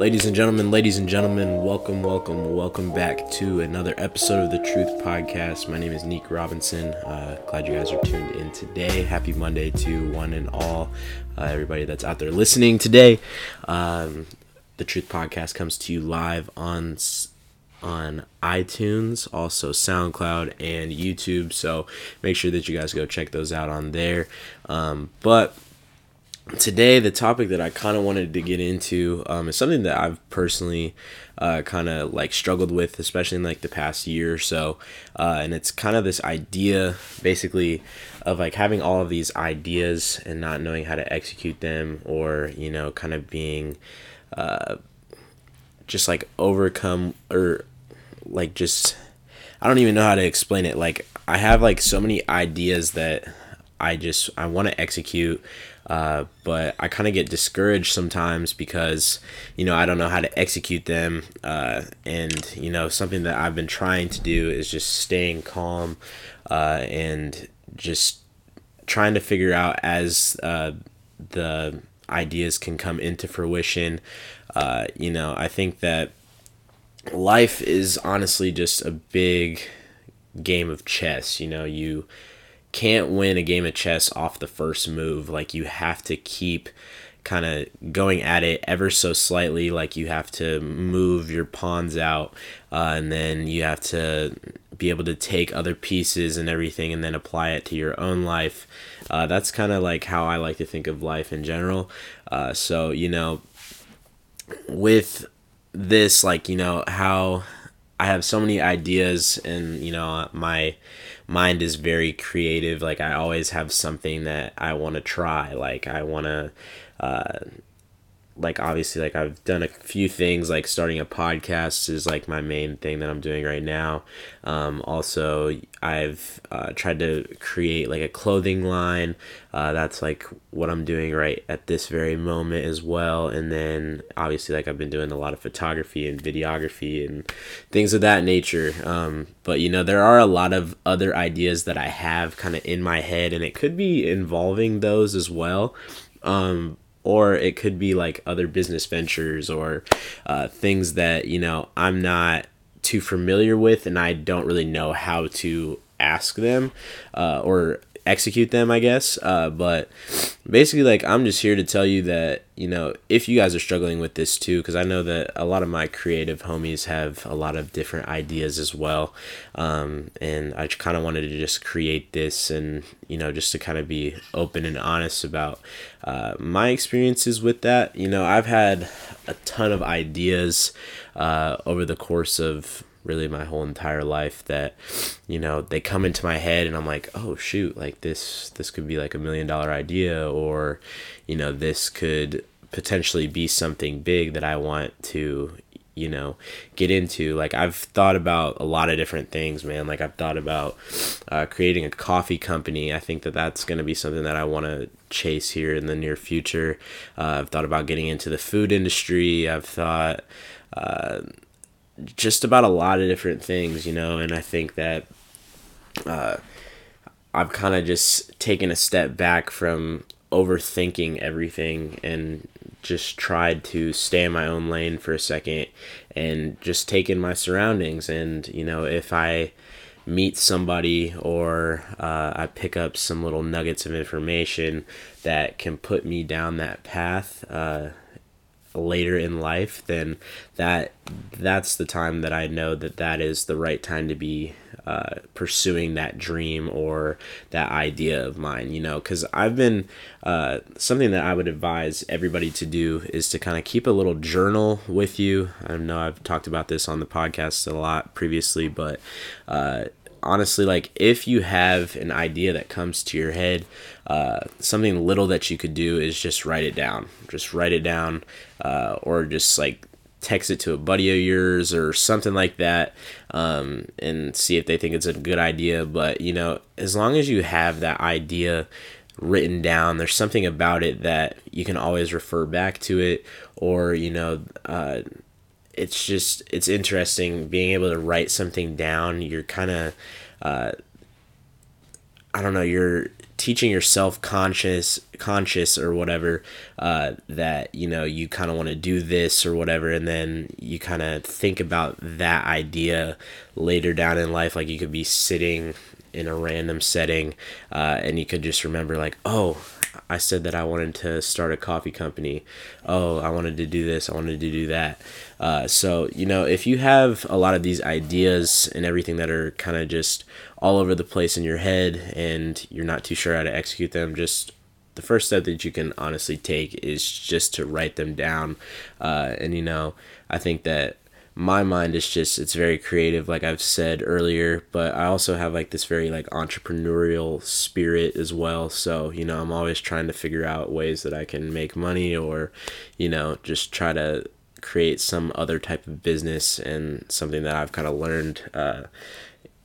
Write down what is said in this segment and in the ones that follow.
Ladies and gentlemen, ladies and gentlemen, welcome, welcome, welcome back to another episode of the Truth Podcast. My name is Nick Robinson. Uh, glad you guys are tuned in today. Happy Monday to one and all, uh, everybody that's out there listening today. Um, the Truth Podcast comes to you live on on iTunes, also SoundCloud and YouTube. So make sure that you guys go check those out on there. Um, but today, the topic that I kind of wanted to get into um, is something that I've personally uh, kind of like struggled with, especially in like the past year or so. Uh, and it's kind of this idea, basically, of like having all of these ideas and not knowing how to execute them, or you know, kind of being. Uh, just like overcome or like just I don't even know how to explain it. Like I have like so many ideas that I just I want to execute, uh, but I kind of get discouraged sometimes because you know I don't know how to execute them. Uh, and you know something that I've been trying to do is just staying calm uh, and just trying to figure out as uh, the ideas can come into fruition. Uh, you know I think that life is honestly just a big game of chess. You know, you can't win a game of chess off the first move. Like, you have to keep kind of going at it ever so slightly. Like, you have to move your pawns out, uh, and then you have to be able to take other pieces and everything and then apply it to your own life. Uh, that's kind of like how I like to think of life in general. Uh, so, you know, with this like you know how I have so many ideas and you know my mind is very creative. Like I always have something that I want to try. Like I want to uh, like obviously like I've done a few things like starting a podcast is like my main thing that I'm doing right now. Um, also, I've uh, tried to create like a clothing line. Uh, that's like what I'm doing right at this very moment as well. And then obviously like I've been doing a lot of photography and videography and things of that nature. Um, but you know there are a lot of other ideas that I have kind of in my head, and it could be involving those as well. Um, or it could be like other business ventures or uh, things that you know i'm not too familiar with and i don't really know how to ask them uh, or execute them, I guess. Uh, but basically, like, I'm just here to tell you that, you know, if you guys are struggling with this too, because I know that a lot of my creative homies have a lot of different ideas as well. Um, and I kind of wanted to just create this and, you know, just to kind of be open and honest about uh, my experiences with that. You know, I've had a ton of ideas uh, over the course of really my whole entire life that you know they come into my head and I'm like oh shoot like this this could be like a million dollar idea or you know this could potentially be something big that I want to you know get into. Like I've thought about a lot of different things man. Like I've thought about uh, creating a coffee company. I think that that's going to be something that I want to chase here in the near future. Uh, I've thought about getting into the food industry. I've thought uh, just about a lot of different things, you know, and I think that uh, I've kind of just taken a step back from overthinking everything and just tried to stay in my own lane for a second and just take in my surroundings. And, you know, if I meet somebody or uh, I pick up some little nuggets of information that can put me down that path, uh, later in life, then that that's the time that I know that that is the right time to be uh, pursuing that dream or that idea of mine. You know, because I've been uh, something that I would advise everybody to do is to kind of keep a little journal with you. I know I've talked about this on the podcast a lot previously, but uh, honestly, like if you have an idea that comes to your head, uh, something little that you could do is just write it down. Just write it down, uh, or just like text it to a buddy of yours or something like that, um, and see if they think it's a good idea. But you know, as long as you have that idea written down, there's something about it that you can always refer back to it, or you know. Uh, it's just it's interesting being able to write something down. You're kind of uh, i don't know you're teaching yourself conscious conscious or whatever uh, that you know you kind of want to do this or whatever and then you kind of think about that idea later down in life. Like you could be sitting in a random setting uh, and you could just remember like oh i said that i wanted to start a coffee company. Oh i wanted to do this. I wanted to do that. Uh, so you know if you have a lot of these ideas and everything that are kind of just all over the place in your head and you're not too sure how to execute them just the first step that you can honestly take is just to write them down. Uh, and you know i think that my mind is just it's very creative like i've said earlier but i also have like this very like entrepreneurial spirit as well. So you know i'm always trying to figure out ways that i can make money or you know just try to create some other type of business and something that i've kind of learned uh,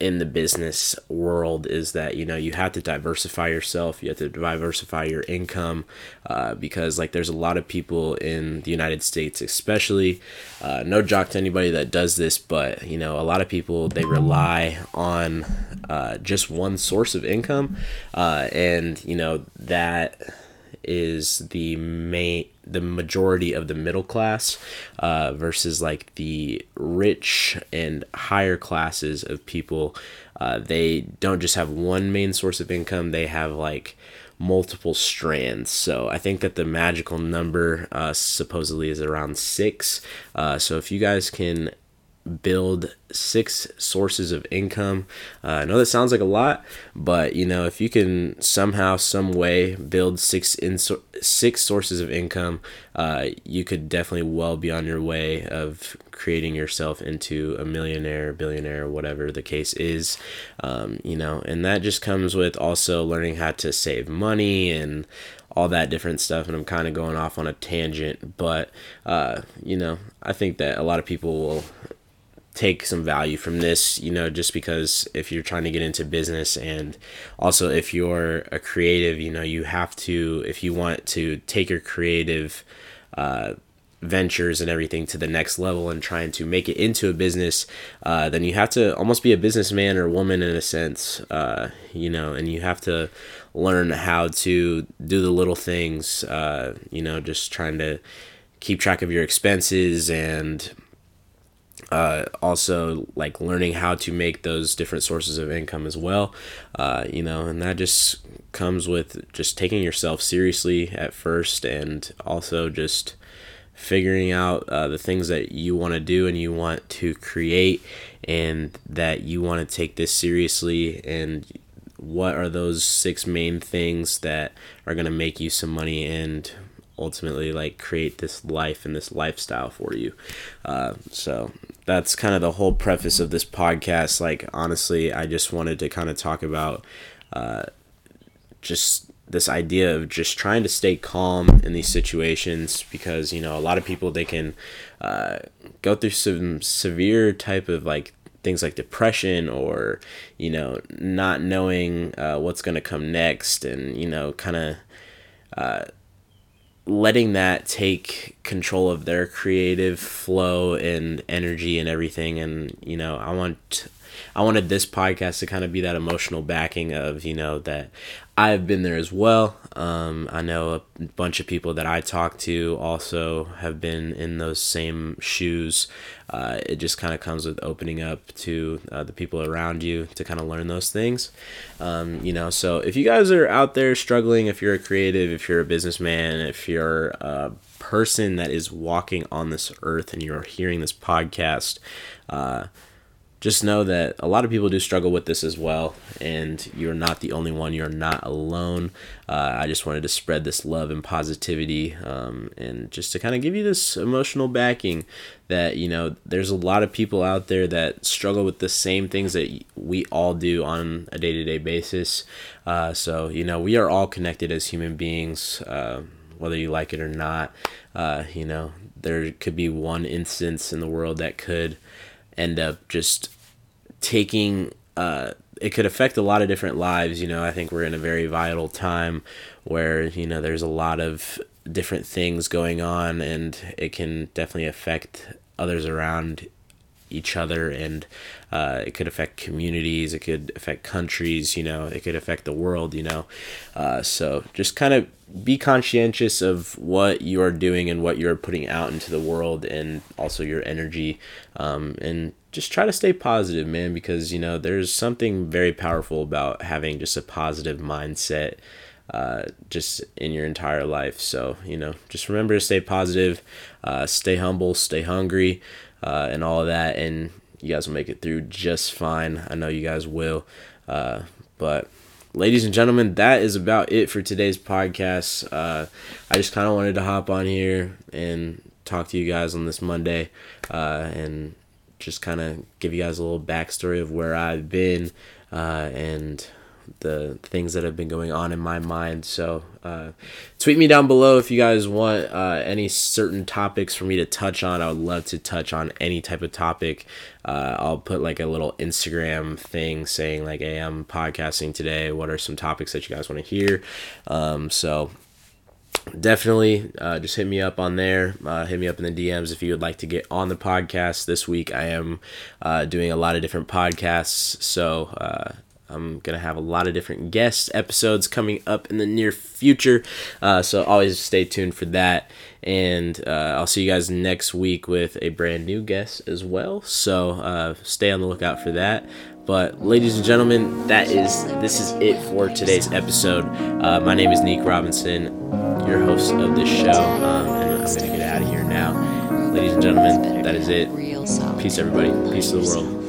in the business world is that you know you have to diversify yourself you have to diversify your income uh, because like there's a lot of people in the united states especially uh, no jock to anybody that does this but you know a lot of people they rely on uh, just one source of income uh, and you know that is the main the majority of the middle class uh, versus like the rich and higher classes of people. Uh, they don't just have one main source of income they have like multiple strands. So i think that the magical number uh, supposedly is around six. Uh, so if you guys can build six sources of income. Uh, I know that sounds like a lot, but you know if you can somehow, some way build six in six sources of income, uh, you could definitely well be on your way of creating yourself into a millionaire, billionaire, whatever the case is. Um, you know, and that just comes with also learning how to save money and all that different stuff and i'm kind of going off on a tangent but uh, you know i think that a lot of people will take some value from this, you know, just because if you're trying to get into business and also if you're a creative, you know, you have to, if you want to take your creative uh, ventures and everything to the next level and trying to make it into a business, uh, then you have to almost be a businessman or woman in a sense, uh, you know, and you have to learn how to do the little things, uh, you know, just trying to keep track of your expenses and uh, also like learning how to make those different sources of income as well. Uh, you know and that just comes with just taking yourself seriously at first and also just figuring out uh, the things that you want to do and you want to create and that you want to take this seriously and what are those six main things that are going to make you some money and ultimately like create this life and this lifestyle for you. Uh, so that's kind of the whole preface of this podcast. Like honestly, I just wanted to kind of talk about uh, just this idea of just trying to stay calm in these situations because you know a lot of people they can uh, go through some severe type of like things like depression or you know not knowing uh, what's going to come next and you know kind of uh, letting that take control of their creative flow and energy and everything. And you know i want i wanted this podcast to kind of be that emotional backing of you know that i've been there as well um, i know a bunch of people that i talk to also have been in those same shoes uh, it just kind of comes with opening up to uh, the people around you to kind of learn those things. Um, you know, so if you guys are out there struggling, if you're a creative, if you're a businessman, if you're a person that is walking on this earth and you're hearing this podcast, uh, just know that a lot of people do struggle with this as well, and you're not the only one. You're not alone. Uh, I just wanted to spread this love and positivity, um, and just to kind of give you this emotional backing that you know there's a lot of people out there that struggle with the same things that we all do on a day-to-day basis. Uh, so you know we are all connected as human beings, uh, whether you like it or not. Uh, you know there could be one instance in the world that could end up just taking uh, it could affect a lot of different lives you know. I think we're in a very vital time where you know there's a lot of different things going on and it can definitely affect others around each other and uh, it could affect communities it could affect countries you know it could affect the world you know. Uh, so just kind of be conscientious of what you are doing and what you're putting out into the world and also your energy um, and just try to stay positive man because you know there's something very powerful about having just a positive mindset uh, just in your entire life. So, you know, just remember to stay positive, uh, stay humble, stay hungry, uh, and all of that. And you guys will make it through just fine. I know you guys will. Uh, but, ladies and gentlemen, that is about it for today's podcast. Uh, I just kind of wanted to hop on here and talk to you guys on this Monday uh, and just kind of give you guys a little backstory of where I've been and the things that have been going on in my mind. So, uh, tweet me down below if you guys want uh, any certain topics for me to touch on. I would love to touch on any type of topic. Uh, I'll put like a little Instagram thing saying like, "Hey, I'm podcasting today. What are some topics that you guys want to hear?" Um, so definitely uh, just hit me up on there uh, hit me up in the dms if you would like to get on the podcast this week i am uh, doing a lot of different podcasts so uh, I'm going to have a lot of different guest episodes coming up in the near future. Uh, so always stay tuned for that. And uh, I'll see you guys next week with a brand new guest as well. So uh, stay on the lookout for that. But ladies and gentlemen, that is this is it for today's episode. Uh, my name is Nick Robinson, your host of this show, um, and I'm gonna get out of here now. Ladies and gentlemen, that is it. Peace, everybody. Peace to the world.